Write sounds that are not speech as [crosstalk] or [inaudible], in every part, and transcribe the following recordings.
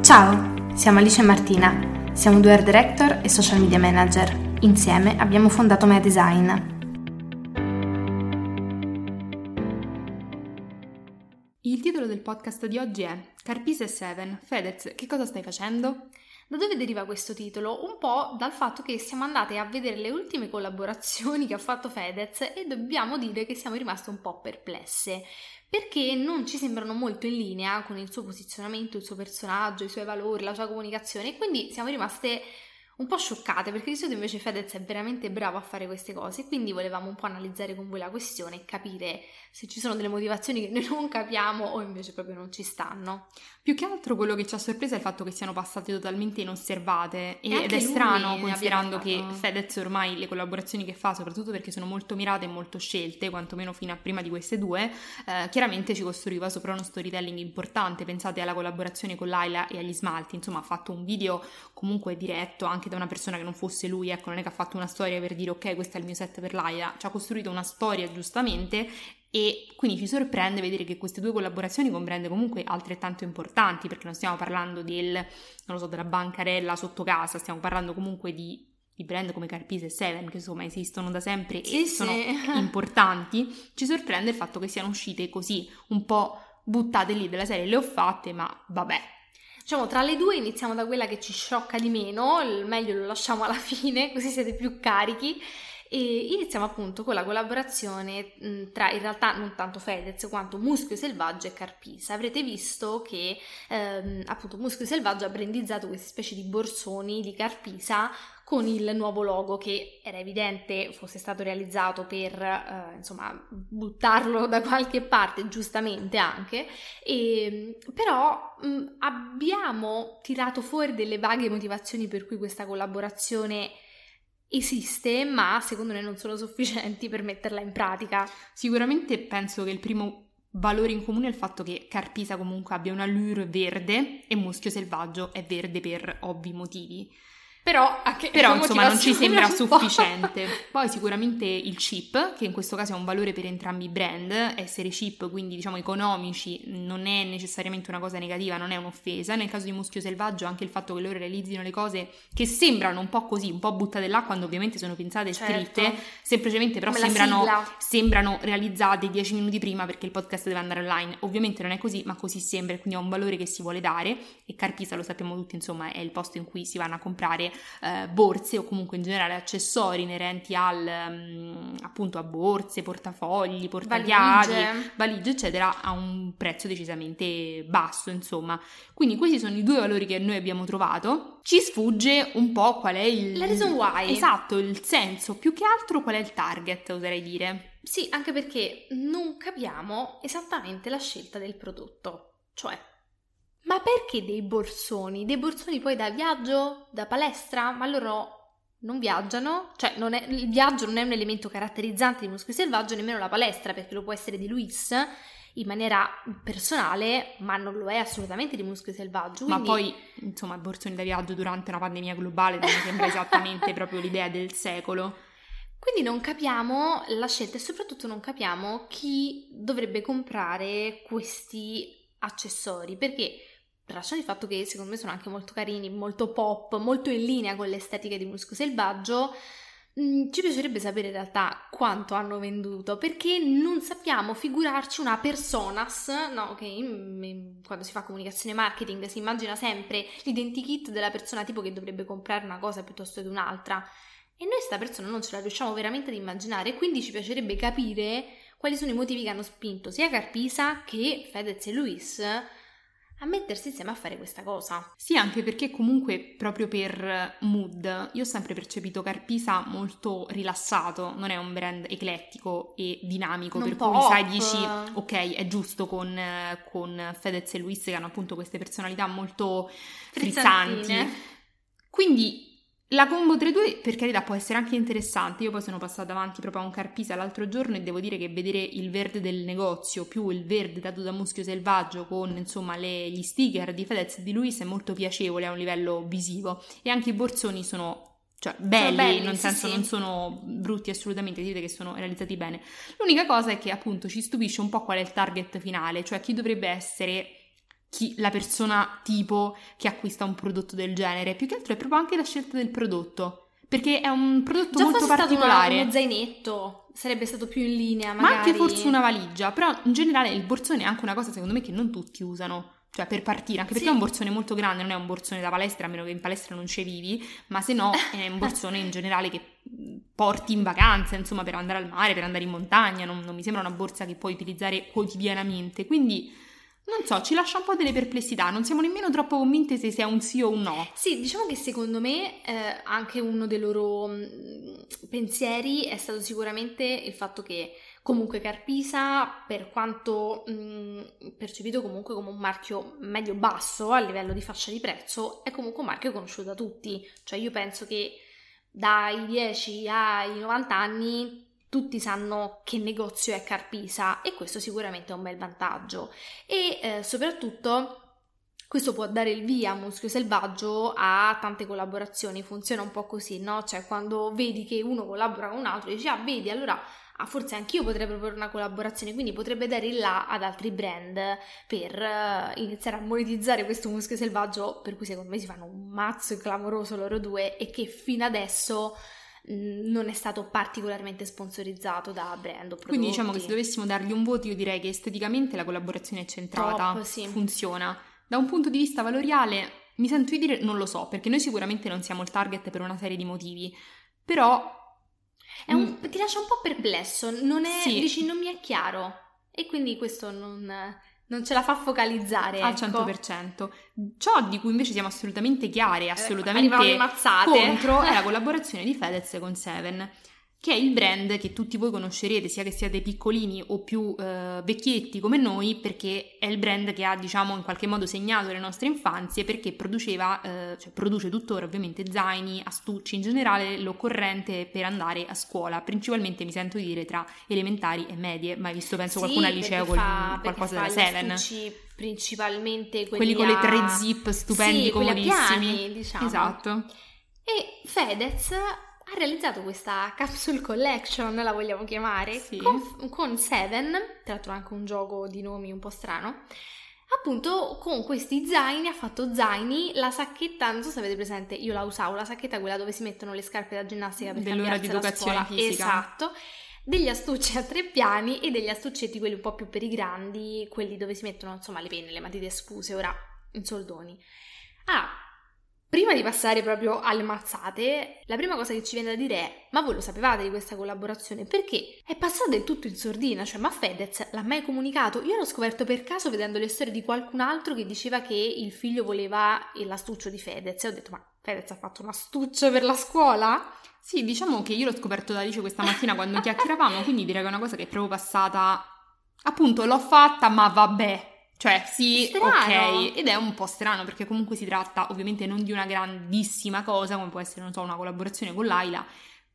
Ciao, siamo Alice e Martina, siamo due art director e social media manager. Insieme abbiamo fondato Mea Design. Il titolo del podcast di oggi è Carpise 7. Fedez, che cosa stai facendo? Da dove deriva questo titolo? Un po' dal fatto che siamo andate a vedere le ultime collaborazioni che ha fatto Fedez e dobbiamo dire che siamo rimaste un po' perplesse perché non ci sembrano molto in linea con il suo posizionamento, il suo personaggio, i suoi valori, la sua comunicazione quindi siamo rimaste un po' scioccate perché di solito invece Fedez è veramente bravo a fare queste cose, quindi volevamo un po' analizzare con voi la questione e capire se ci sono delle motivazioni che noi [laughs] non capiamo o invece proprio non ci stanno. Più che altro quello che ci ha sorpreso è il fatto che siano passate totalmente inosservate e ed è strano considerando che Fedez ormai le collaborazioni che fa, soprattutto perché sono molto mirate e molto scelte, quantomeno fino a prima di queste due, eh, chiaramente ci costruiva sopra uno storytelling importante. Pensate alla collaborazione con Laila e agli smalti, insomma ha fatto un video comunque diretto anche da una persona che non fosse lui, ecco, non è che ha fatto una storia per dire ok, questo è il mio set per Laia, ci ha costruito una storia giustamente e quindi ci sorprende vedere che queste due collaborazioni con brand comunque altrettanto importanti, perché non stiamo parlando del, non lo so, della bancarella sotto casa, stiamo parlando comunque di di brand come Carpise e Seven, che insomma esistono da sempre sì, e sì. sono importanti, ci sorprende il fatto che siano uscite così un po' buttate lì della serie, le ho fatte, ma vabbè, Diciamo, tra le due iniziamo da quella che ci sciocca di meno, il meglio lo lasciamo alla [laughs] fine, così siete più carichi. E iniziamo appunto con la collaborazione tra in realtà non tanto Fedez quanto Muschio Selvaggio e Carpisa. Avrete visto che ehm, appunto Muschio Selvaggio ha brandizzato queste specie di borsoni di Carpisa con il nuovo logo che era evidente fosse stato realizzato per eh, insomma buttarlo da qualche parte giustamente anche. E, però mh, abbiamo tirato fuori delle vaghe motivazioni per cui questa collaborazione esiste ma secondo noi non sono sufficienti per metterla in pratica. Sicuramente penso che il primo valore in comune è il fatto che Carpisa comunque abbia una allure verde e Muschio Selvaggio è verde per ovvi motivi però, anche, Però insomma non ci sembra [laughs] sufficiente. Poi sicuramente il chip, che in questo caso ha un valore per entrambi i brand, essere chip, quindi diciamo economici, non è necessariamente una cosa negativa, non è un'offesa. Nel caso di Muschio Selvaggio anche il fatto che loro realizzino le cose che sembrano un po' così, un po' buttate là quando ovviamente sono pensate e certo. scritte, semplicemente però sembrano, sembrano, realizzate dieci minuti prima perché il podcast deve andare online. Ovviamente non è così, ma così sembra, quindi ha un valore che si vuole dare e Carpisa lo sappiamo tutti, insomma, è il posto in cui si vanno a comprare eh, borse o comunque in generale accessori inerenti al, um, appunto a borse, portafogli, portachiavi, valigie. valigie, eccetera, a un prezzo decisamente basso, insomma. Quindi questi sono i due valori che noi abbiamo trovato. Ci sfugge un po' qual è il... La reason why. Esatto, il senso, più che altro qual è il target, oserei dire. Sì, anche perché non capiamo esattamente la scelta del prodotto. Cioè, ma perché dei borsoni? Dei borsoni poi da viaggio? Da palestra? Ma loro non viaggiano? Cioè, non è, il viaggio non è un elemento caratterizzante di Muscoli Selvaggio, nemmeno la palestra, perché lo può essere di Luis in maniera personale, ma non lo è assolutamente di Muscoli Selvaggio. Quindi... Ma poi, insomma, borsoni da viaggio durante una pandemia globale non mi sembra esattamente proprio l'idea del secolo. Quindi non capiamo la scelta e soprattutto non capiamo chi dovrebbe comprare questi accessori, perché tralasciando il fatto che secondo me sono anche molto carini, molto pop, molto in linea con l'estetica di Musco Selvaggio, mm, ci piacerebbe sapere in realtà quanto hanno venduto perché non sappiamo figurarci una personas, no, che in, quando si fa comunicazione marketing si immagina sempre l'identikit della persona tipo che dovrebbe comprare una cosa piuttosto che un'altra. E noi questa persona non ce la riusciamo veramente ad immaginare quindi ci piacerebbe capire quali sono i motivi che hanno spinto sia Carpisa che Fedez e Luis a mettersi insieme a fare questa cosa. Sì, anche perché comunque proprio per mood io ho sempre percepito Carpisa molto rilassato, non è un brand eclettico e dinamico, non per pop. cui sai, dici ok, è giusto con, con Fedez e Luis che hanno appunto queste personalità molto frizzanti. Quindi la combo tra i due, per carità, può essere anche interessante. Io poi sono passata avanti proprio a un Carpisa l'altro giorno e devo dire che vedere il verde del negozio più il verde dato da Muschio Selvaggio con insomma le, gli sticker di Fedez e di Luis è molto piacevole a un livello visivo. E anche i borsoni sono cioè belli, belli nel sì, senso sì. non sono brutti assolutamente, dite che sono realizzati bene. L'unica cosa è che appunto ci stupisce un po' qual è il target finale, cioè chi dovrebbe essere chi, la persona tipo che acquista un prodotto del genere, più che altro è proprio anche la scelta del prodotto. Perché è un prodotto Già molto particolare. Stato uno zainetto sarebbe stato più in linea, magari. Ma anche forse una valigia, però in generale il borsone è anche una cosa secondo me che non tutti usano. Cioè per partire, anche perché sì. è un borsone molto grande, non è un borsone da palestra, a meno che in palestra non ci vivi, ma se no [laughs] è un borsone in generale che porti in vacanza, insomma, per andare al mare, per andare in montagna, non, non mi sembra una borsa che puoi utilizzare quotidianamente. Quindi non so, ci lascia un po' delle perplessità, non siamo nemmeno troppo convinte se sia un sì o un no. Sì, diciamo che secondo me eh, anche uno dei loro mm, pensieri è stato sicuramente il fatto che comunque Carpisa, per quanto mh, mm, percepito comunque come un marchio medio-basso a livello di fascia di prezzo, è comunque un marchio conosciuto da tutti. Cioè io penso che dai 10 ai 90 anni tutti sanno che negozio è Carpisa e questo sicuramente è un bel vantaggio e eh, soprattutto questo può dare il via a Muschio Selvaggio a tante collaborazioni, funziona un po' così, no? Cioè quando vedi che uno collabora con un altro dici ah vedi allora ah, forse anch'io potrei proporre una collaborazione, quindi potrebbe dare il là ad altri brand per uh, iniziare a monetizzare questo muschio selvaggio per cui secondo me si fanno un mazzo clamoroso loro due e che fino adesso non è stato particolarmente sponsorizzato da brand o prodotti. Quindi diciamo che se dovessimo dargli un voto io direi che esteticamente la collaborazione è centrata, Top, sì. funziona. Da un punto di vista valoriale mi sento di dire non lo so, perché noi sicuramente non siamo il target per una serie di motivi, però... Un, mm, ti lascia un po' perplesso, non è, sì. dici non mi è chiaro e quindi questo non non ce la fa focalizzare al ecco. 100%. Ciò di cui invece siamo assolutamente chiare, eh, assolutamente eh, contro è la [laughs] collaborazione di Fedez con Seven che è il brand che tutti voi conoscerete, sia che siate piccolini o più eh, vecchietti come noi, perché è il brand che ha, diciamo, in qualche modo segnato le nostre infanzie, perché produceva, eh, cioè produce tuttora ovviamente zaini, astucci, in generale l'occorrente per andare a scuola, principalmente mi sento dire tra elementari e medie, mai visto penso sì, qualcuno al liceo con qualcosa della Seven. principalmente quelli, quelli con le tre zip stupendi, sì, comodissimi. Piani, diciamo. Esatto. E Fedez ha realizzato questa capsule collection, la vogliamo chiamare, sì. con, con Seven, tra l'altro anche un gioco di nomi un po' strano, appunto con questi zaini ha fatto zaini, la sacchetta, non so se avete presente, io la usavo, la sacchetta quella dove si mettono le scarpe da ginnastica per Dell'ora di educazione fisica. Esatto. Degli astucci a tre piani e degli astuccetti quelli un po' più per i grandi, quelli dove si mettono insomma le penne, le matite sfuse, ora in soldoni. Ah, Prima di passare proprio alle mazzate, la prima cosa che ci viene da dire è: Ma voi lo sapevate di questa collaborazione? Perché è passata del tutto in sordina, cioè, ma Fedez l'ha mai comunicato? Io l'ho scoperto per caso vedendo le storie di qualcun altro che diceva che il figlio voleva l'astuccio di Fedez. E ho detto: Ma Fedez ha fatto un astuccio per la scuola? Sì, diciamo che io l'ho scoperto da Alice questa mattina quando [laughs] chiacchieravamo, quindi direi che è una cosa che è proprio passata. Appunto, l'ho fatta, ma vabbè, cioè, sì, strano. ok, ed è un po' strano perché comunque si tratta ovviamente non di una grandissima cosa, come può essere, non so, una collaborazione con Laila,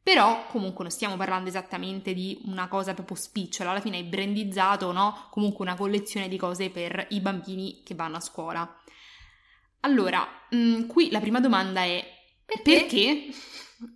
però comunque non stiamo parlando esattamente di una cosa proprio spicciola, alla fine è brandizzato, no? Comunque una collezione di cose per i bambini che vanno a scuola. Allora, mh, mm, qui la prima domanda è perché? perché?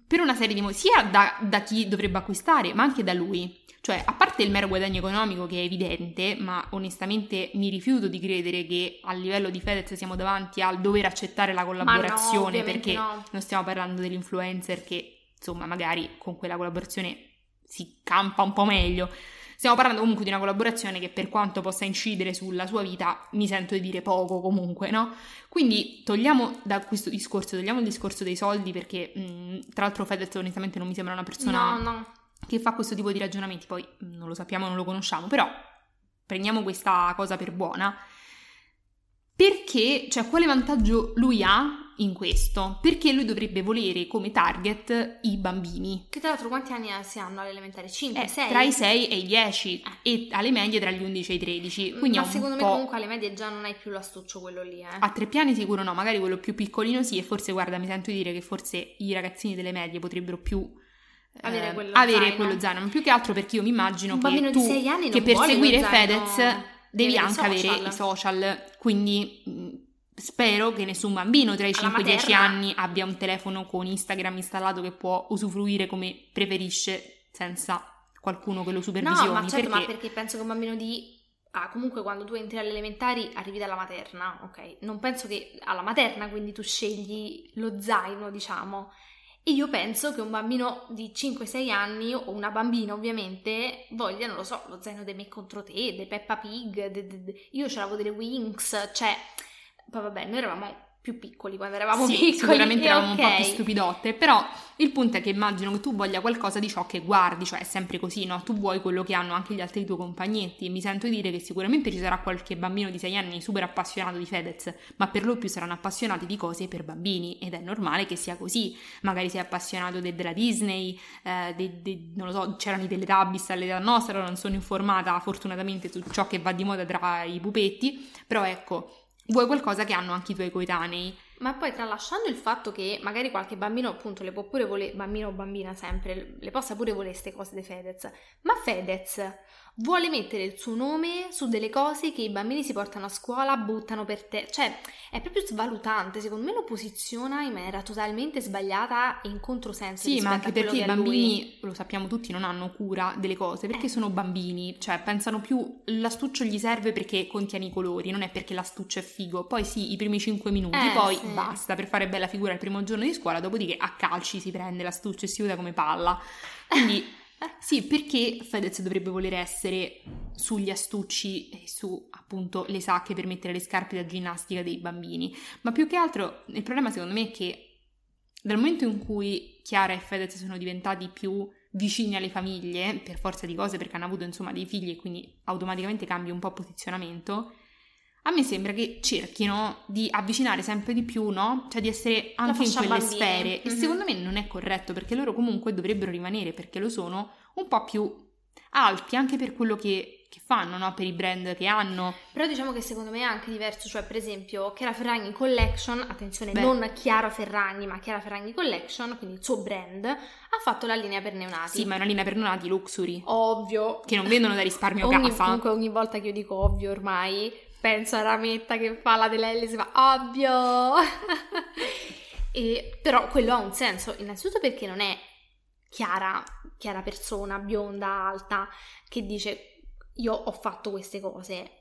Per una serie di motivi, sia da, da chi dovrebbe acquistare, ma anche da lui. Cioè, a parte il mero guadagno economico che è evidente, ma onestamente mi rifiuto di credere che a livello di Fedez siamo davanti al dover accettare la collaborazione no, perché no. non stiamo parlando dell'influencer che, insomma, magari con quella collaborazione si campa un po' meglio. Stiamo parlando comunque di una collaborazione che per quanto possa incidere sulla sua vita, mi sento di dire poco comunque, no? Quindi togliamo da questo discorso, togliamo il discorso dei soldi perché mh, tra l'altro Fedez onestamente non mi sembra una persona no, no che fa questo tipo di ragionamenti, poi mm, non lo sappiamo, non lo conosciamo, però prendiamo questa cosa per buona. Perché, cioè, quale vantaggio lui ha in questo? Perché lui dovrebbe volere come target i bambini. Che tra l'altro quanti anni si hanno all'elementare? 5, eh, 6? Tra i 6 e i 10 eh. e alle medie tra gli 11 e i 13. Quindi Ma secondo me comunque alle medie già non hai più l'astuccio quello lì, eh. A tre piani sicuro no, magari quello più piccolino sì e forse guarda mi sento dire che forse i ragazzini delle medie potrebbero più avere, quello, avere zaino. quello zaino. Più che altro perché io mi immagino un che tu, che per seguire Fedez devi anche social. avere i social. Quindi spero che nessun bambino tra i 5 e i 10 anni abbia un telefono con Instagram installato che può usufruire come preferisce senza qualcuno che lo supervisioni. No, ma certo, perché... ma perché penso che un bambino di Ah, comunque quando tu entri alle elementari arrivi dalla materna, ok? Non penso che alla materna quindi tu scegli lo zaino, diciamo. E io penso che un bambino di 5-6 anni o una bambina ovviamente voglia, non lo so, lo zaino dei me contro te, dei Peppa Pig, de, de, de. io ce l'avevo delle Winx, cioè... Poi vabbè, noi eravamo più piccoli quando eravamo sì, piccoli. Sicuramente eravamo okay. un po' più stupidotte, però il punto è che immagino che tu voglia qualcosa di ciò che guardi, cioè è sempre così, no? Tu vuoi quello che hanno anche gli altri tuoi compagnetti e mi sento dire che sicuramente ci sarà qualche bambino di 6 anni super appassionato di Fedez, ma per lo più saranno appassionati di cose per bambini ed è normale che sia così. Magari sei appassionato de- della Disney, eh, de- de- non lo so, c'erano i Teletubbies all'età nostra, non sono informata fortunatamente su ciò che va di moda tra i pupetti, però ecco vuoi qualcosa che hanno anche i tuoi coetanei. Ma poi tralasciando il fatto che magari qualche bambino appunto le può pure volere, bambino o bambina sempre, le possa pure volere queste cose di Fedez, ma Fedez vuole mettere il suo nome su delle cose che i bambini si portano a scuola, buttano per te, cioè è proprio svalutante, secondo me lo posiziona in maniera totalmente sbagliata e in controsenso. Sì, ma anche perché i bambini, lo sappiamo tutti, non hanno cura delle cose, perché eh. sono bambini, cioè pensano più l'astuccio gli serve perché contiene i colori, non è perché l'astuccio è figo. Poi sì, i primi 5 minuti, eh, poi sì. basta per fare bella figura il primo giorno di scuola, dopodiché a calci si prende l'astuccio e si usa come palla. Quindi [laughs] sì, perché Fedez dovrebbe voler essere sugli astucci e su appunto le sacche per mettere le scarpe da ginnastica dei bambini. Ma più che altro il problema secondo me è che dal momento in cui Chiara e Fedez sono diventati più vicini alle famiglie, per forza di cose perché hanno avuto insomma dei figli e quindi automaticamente cambia un po' posizionamento, a me sembra che cerchino di avvicinare sempre di più, no? Cioè di essere anche in quelle bambini. sfere. Mm-hmm. E secondo me non è corretto perché loro comunque dovrebbero rimanere, perché lo sono, un po' più alti anche per quello che, che fanno, no? Per i brand che hanno. Però diciamo che secondo me è anche diverso, cioè per esempio Chiara Ferragni Collection, attenzione, Beh. non Chiara Ferragni, ma Chiara Ferragni Collection, quindi il suo brand, ha fatto la linea per neonati. Sì, ma è una linea per neonati luxury. Ovvio. Che non vendono da risparmio ogni, casa. Comunque ogni volta che io dico ovvio ormai penso a Rametta che fa la dell'L si fa ovvio. [laughs] E, però quello ha un senso innanzitutto perché non è chiara chiara persona bionda alta che dice io ho fatto queste cose.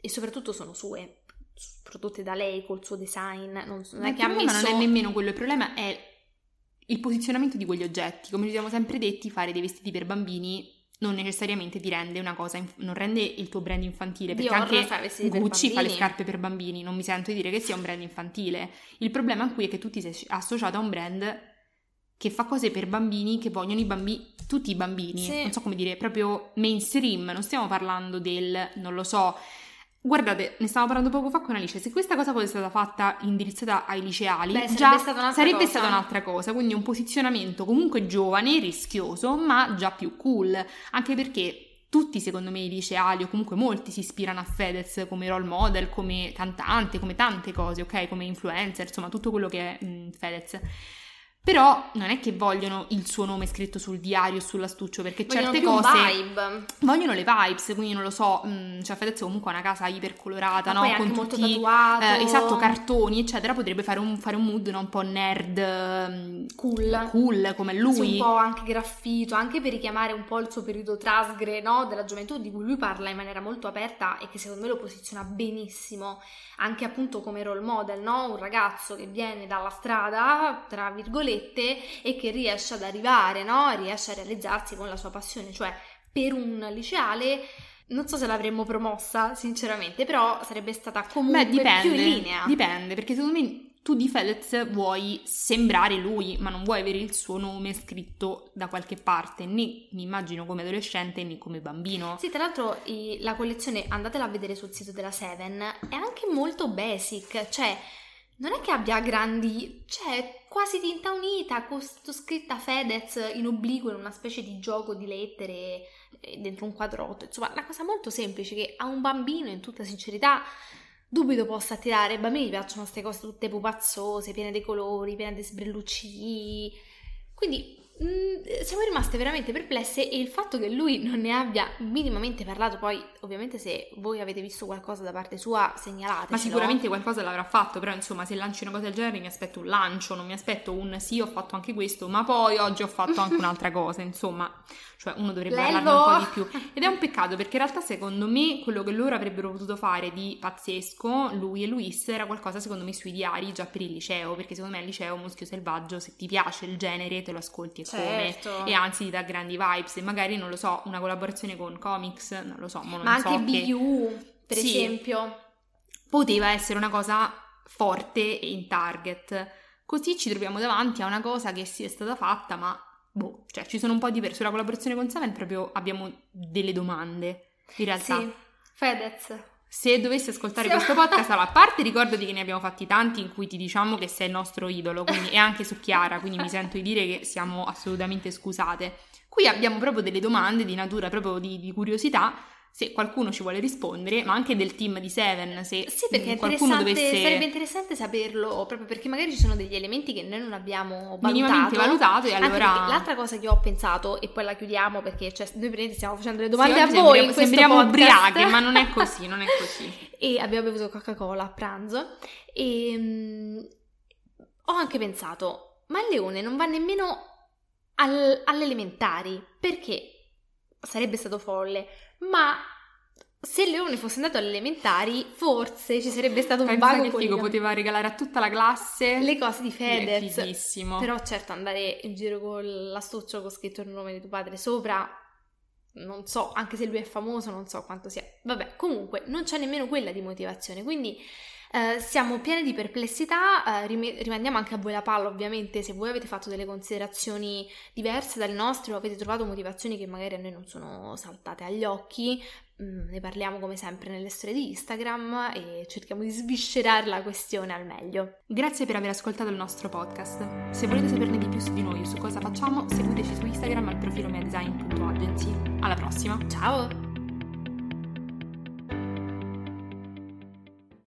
E soprattutto sono sue prodotte da lei col suo design non, non è che ha messo... non è nemmeno quello il problema è il posizionamento di quegli oggetti. Come ci siamo sempre detti fare dei vestiti per bambini non necessariamente ti rende una cosa, inf- non rende il tuo brand infantile, perché Dior anche Gucci fa le scarpe per bambini, non mi sento di dire che sia un brand infantile. Il problema qui è che tu ti sei associato a un brand che fa cose per bambini che vogliono i bambini, tutti i bambini, sì. non so come dire, proprio mainstream, non stiamo parlando del, non lo so, Guardate, ne stavamo parlando poco fa con Alice, se questa cosa fosse stata fatta indirizzata ai liceali, Beh, già sarebbe, stata, sarebbe stata un'altra cosa, quindi un posizionamento comunque giovane, rischioso, ma già più cool, anche perché tutti secondo me i liceali o comunque molti si ispirano a Fedez come role model, come cantante, come tante cose, ok? Come influencer, insomma tutto quello che è mh, Fedez. Però non è che vogliono il suo nome scritto sul diario o sull'astuccio, perché vogliono certe cose vibe. vogliono le vibes, quindi non lo so, mh, mm, cioè Fedez comunque ha una casa ipercolorata, Ma no? Con tutti eh, esatto, cartoni, eccetera, potrebbe fare un, fare un mood no? un po' nerd mm, cool. cool come lui. Sì, un po' anche graffito, anche per richiamare un po' il suo periodo trasgre, no? Della gioventù di cui lui parla in maniera molto aperta e che secondo me lo posiziona benissimo, anche appunto come role model, no? Un ragazzo che viene dalla strada, tra virgolette, e che riesce ad arrivare, no? Riesce a realizzarsi con la sua passione, cioè per un liceale non so se l'avremmo promossa, sinceramente, però sarebbe stata comunque Beh, dipende, più in linea. Dipende, perché secondo me tu di Fedez vuoi sembrare lui, ma non vuoi avere il suo nome scritto da qualche parte, né mi immagino come adolescente né come bambino. Sì, tra l'altro la collezione, andatela a vedere sul sito della Seven, è anche molto basic, cioè non è che abbia grandi, cioè quasi tinta unita, con scritta Fedez in obliquo in una specie di gioco di lettere eh, dentro un quadrotto, insomma, una cosa molto semplice che a un bambino in tutta sincerità dubito possa attirare. Ai bambini piacciono queste cose tutte pupazzose, piene di colori, piene di sbrillucci. Quindi Mm, siamo rimaste veramente perplesse e il fatto che lui non ne abbia minimamente parlato, poi ovviamente se voi avete visto qualcosa da parte sua segnalate. Ma sicuramente qualcosa l'avrà fatto, però insomma se lanci una cosa del genere mi aspetto un lancio, non mi aspetto un sì ho fatto anche questo, ma poi oggi ho fatto anche un'altra cosa, insomma, cioè uno dovrebbe Lello. parlarne un po' di più. Ed è un peccato perché in realtà secondo me quello che loro avrebbero potuto fare di pazzesco, lui e Luis, era qualcosa secondo me sui diari già per il liceo, perché secondo me al liceo Muschio Selvaggio se ti piace il genere te lo ascolti certo. come e anzi ti dà grandi vibes. E magari non lo so una collaborazione con comics non lo so ma, ma so anche che... BU per sì, esempio. Poteva essere una cosa forte e in target. Così ci troviamo davanti a una cosa che sì è stata fatta ma boh cioè ci sono un po' di per sulla collaborazione con Seven proprio abbiamo delle domande in realtà. Sì. Fedez se dovessi ascoltare questo podcast, allora, a parte ricordati che ne abbiamo fatti tanti in cui ti diciamo che sei il nostro idolo, quindi, e anche su Chiara, quindi mi sento di dire che siamo assolutamente scusate. Qui abbiamo proprio delle domande di natura proprio di, di curiosità se qualcuno ci vuole rispondere, ma anche del team di Seven, se sì, perché qualcuno dovesse... sarebbe interessante saperlo, proprio perché magari ci sono degli elementi che noi non abbiamo valutato. Minimamente valutato e allora... l'altra cosa che ho pensato, e poi la chiudiamo perché cioè, noi stiamo facendo le domande sì, a voi in sembriamo ubriache, ma non è [laughs] così, non è così. e abbiamo bevuto Coca-Cola a pranzo e um, ho anche pensato, ma il leone non va nemmeno al, all'elementari, perché sarebbe stato folle ma se Leone fosse andato alle elementari, forse ci sarebbe stato un Pensa vago che figo, poteva regalare a tutta la classe le cose di Fedez. È fighissimo. Però certo andare in giro con l'astuccio con scritto il nome di tuo padre sopra, non so, anche se lui è famoso, non so quanto sia. Vabbè, comunque non c'è nemmeno quella di motivazione, quindi eh, siamo pieni di perplessità, eh, rimandiamo anche a voi la palla ovviamente se voi avete fatto delle considerazioni diverse dalle nostre o avete trovato motivazioni che magari a noi non sono saltate agli occhi, mm, ne parliamo come sempre nelle storie di Instagram e cerchiamo di sviscerare la questione al meglio. Grazie per aver ascoltato il nostro podcast. Se volete saperne di più su di noi o su cosa facciamo, seguiteci su Instagram al profilo medesign.agency. Alla prossima! Ciao!